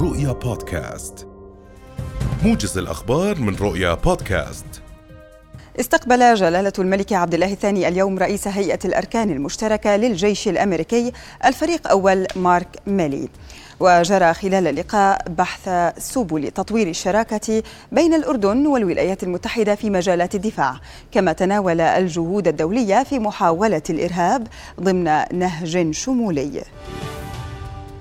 رؤيا بودكاست. موجز الأخبار من رؤيا بودكاست. استقبل جلالة الملك عبد الله الثاني اليوم رئيس هيئة الأركان المشتركة للجيش الأمريكي الفريق أول مارك ميلي. وجرى خلال اللقاء بحث سبل تطوير الشراكة بين الأردن والولايات المتحدة في مجالات الدفاع كما تناول الجهود الدولية في محاولة الإرهاب ضمن نهج شمولي.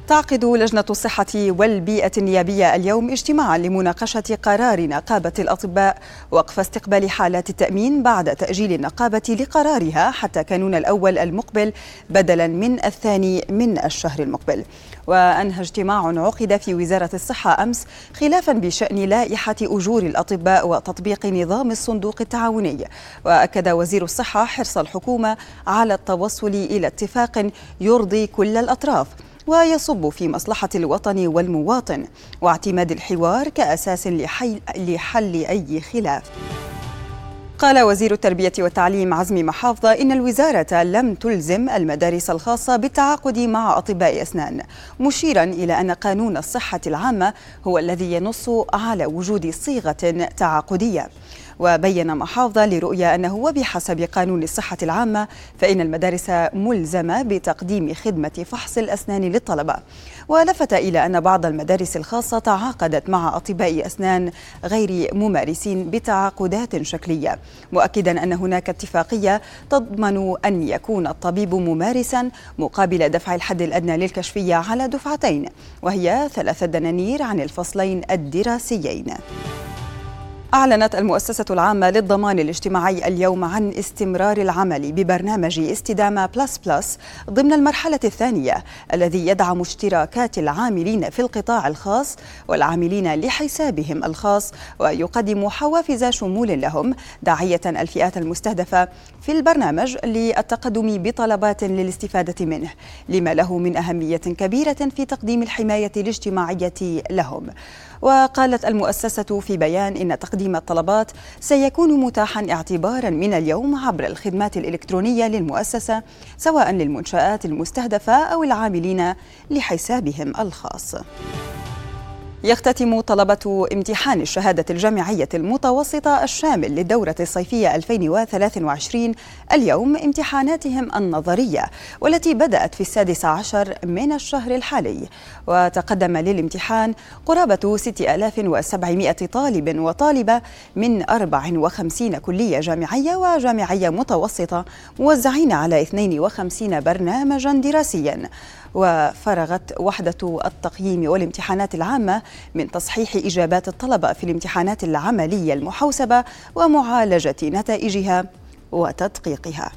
تعقد لجنة الصحة والبيئة النيابية اليوم اجتماعا لمناقشة قرار نقابة الأطباء وقف استقبال حالات التأمين بعد تأجيل النقابة لقرارها حتى كانون الأول المقبل بدلا من الثاني من الشهر المقبل. وأنهى اجتماع عقد في وزارة الصحة أمس خلافا بشأن لائحة أجور الأطباء وتطبيق نظام الصندوق التعاوني. وأكد وزير الصحة حرص الحكومة على التوصل إلى اتفاق يرضي كل الأطراف. ويصب في مصلحة الوطن والمواطن واعتماد الحوار كأساس لحل, أي خلاف. قال وزير التربية والتعليم عزمي محافظة إن الوزارة لم تلزم المدارس الخاصة بالتعاقد مع أطباء أسنان مشيرا إلى أن قانون الصحة العامة هو الذي ينص على وجود صيغة تعاقدية. وبين محافظة لرؤيا أنه وبحسب قانون الصحة العامة فإن المدارس ملزمة بتقديم خدمة فحص الأسنان للطلبة. ولفت إلى أن بعض المدارس الخاصة تعاقدت مع أطباء أسنان غير ممارسين بتعاقدات شكلية مؤكدا أن هناك اتفاقية تضمن أن يكون الطبيب ممارسا مقابل دفع الحد الأدنى للكشفية على دفعتين وهي ثلاثة دنانير عن الفصلين الدراسيين. أعلنت المؤسسة العامة للضمان الاجتماعي اليوم عن استمرار العمل ببرنامج استدامة plus plus ضمن المرحلة الثانية الذي يدعم اشتراكات العاملين في القطاع الخاص والعاملين لحسابهم الخاص ويقدم حوافز شمول لهم داعية الفئات المستهدفة في البرنامج للتقدم بطلبات للاستفادة منه لما له من أهمية كبيرة في تقديم الحماية الاجتماعية لهم. وقالت المؤسسة في بيان إن تقديم الطلبات سيكون متاحا اعتبارا من اليوم عبر الخدمات الإلكترونية للمؤسسة سواء للمنشآت المستهدفة أو العاملين لحسابهم الخاص. يختتم طلبة امتحان الشهادة الجامعية المتوسطة الشامل للدورة الصيفية 2023 اليوم امتحاناتهم النظرية والتي بدأت في السادس عشر من الشهر الحالي. وتقدم للامتحان قرابة 6700 طالب وطالبة من 54 كلية جامعية وجامعية متوسطة موزعين على 52 برنامجا دراسيا. وفرغت وحدة التقييم والامتحانات العامة من تصحيح إجابات الطلبة في الامتحانات العملية المحوسبة ومعالجة نتائجها وتدقيقها.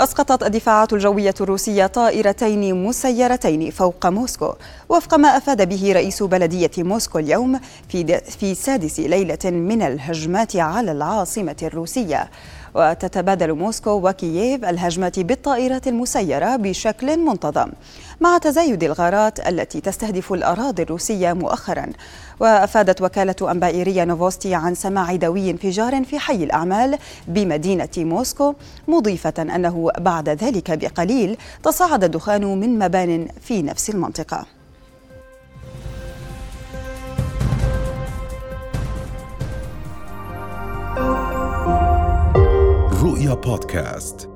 أسقطت الدفاعات الجوية الروسية طائرتين مسيرتين فوق موسكو وفق ما أفاد به رئيس بلدية موسكو اليوم في, في سادس ليلة من الهجمات على العاصمة الروسية. وتتبادل موسكو وكييف الهجمات بالطائرات المسيرة بشكل منتظم. مع تزايد الغارات التي تستهدف الأراضي الروسية مؤخرا. وأفادت وكالة أنباء ريا نوفوستي عن سماع دوي انفجار في حي الأعمال بمدينة موسكو مضيفة أنه بعد ذلك بقليل تصاعد الدخان من مبان في نفس المنطقة. رؤيا بودكاست.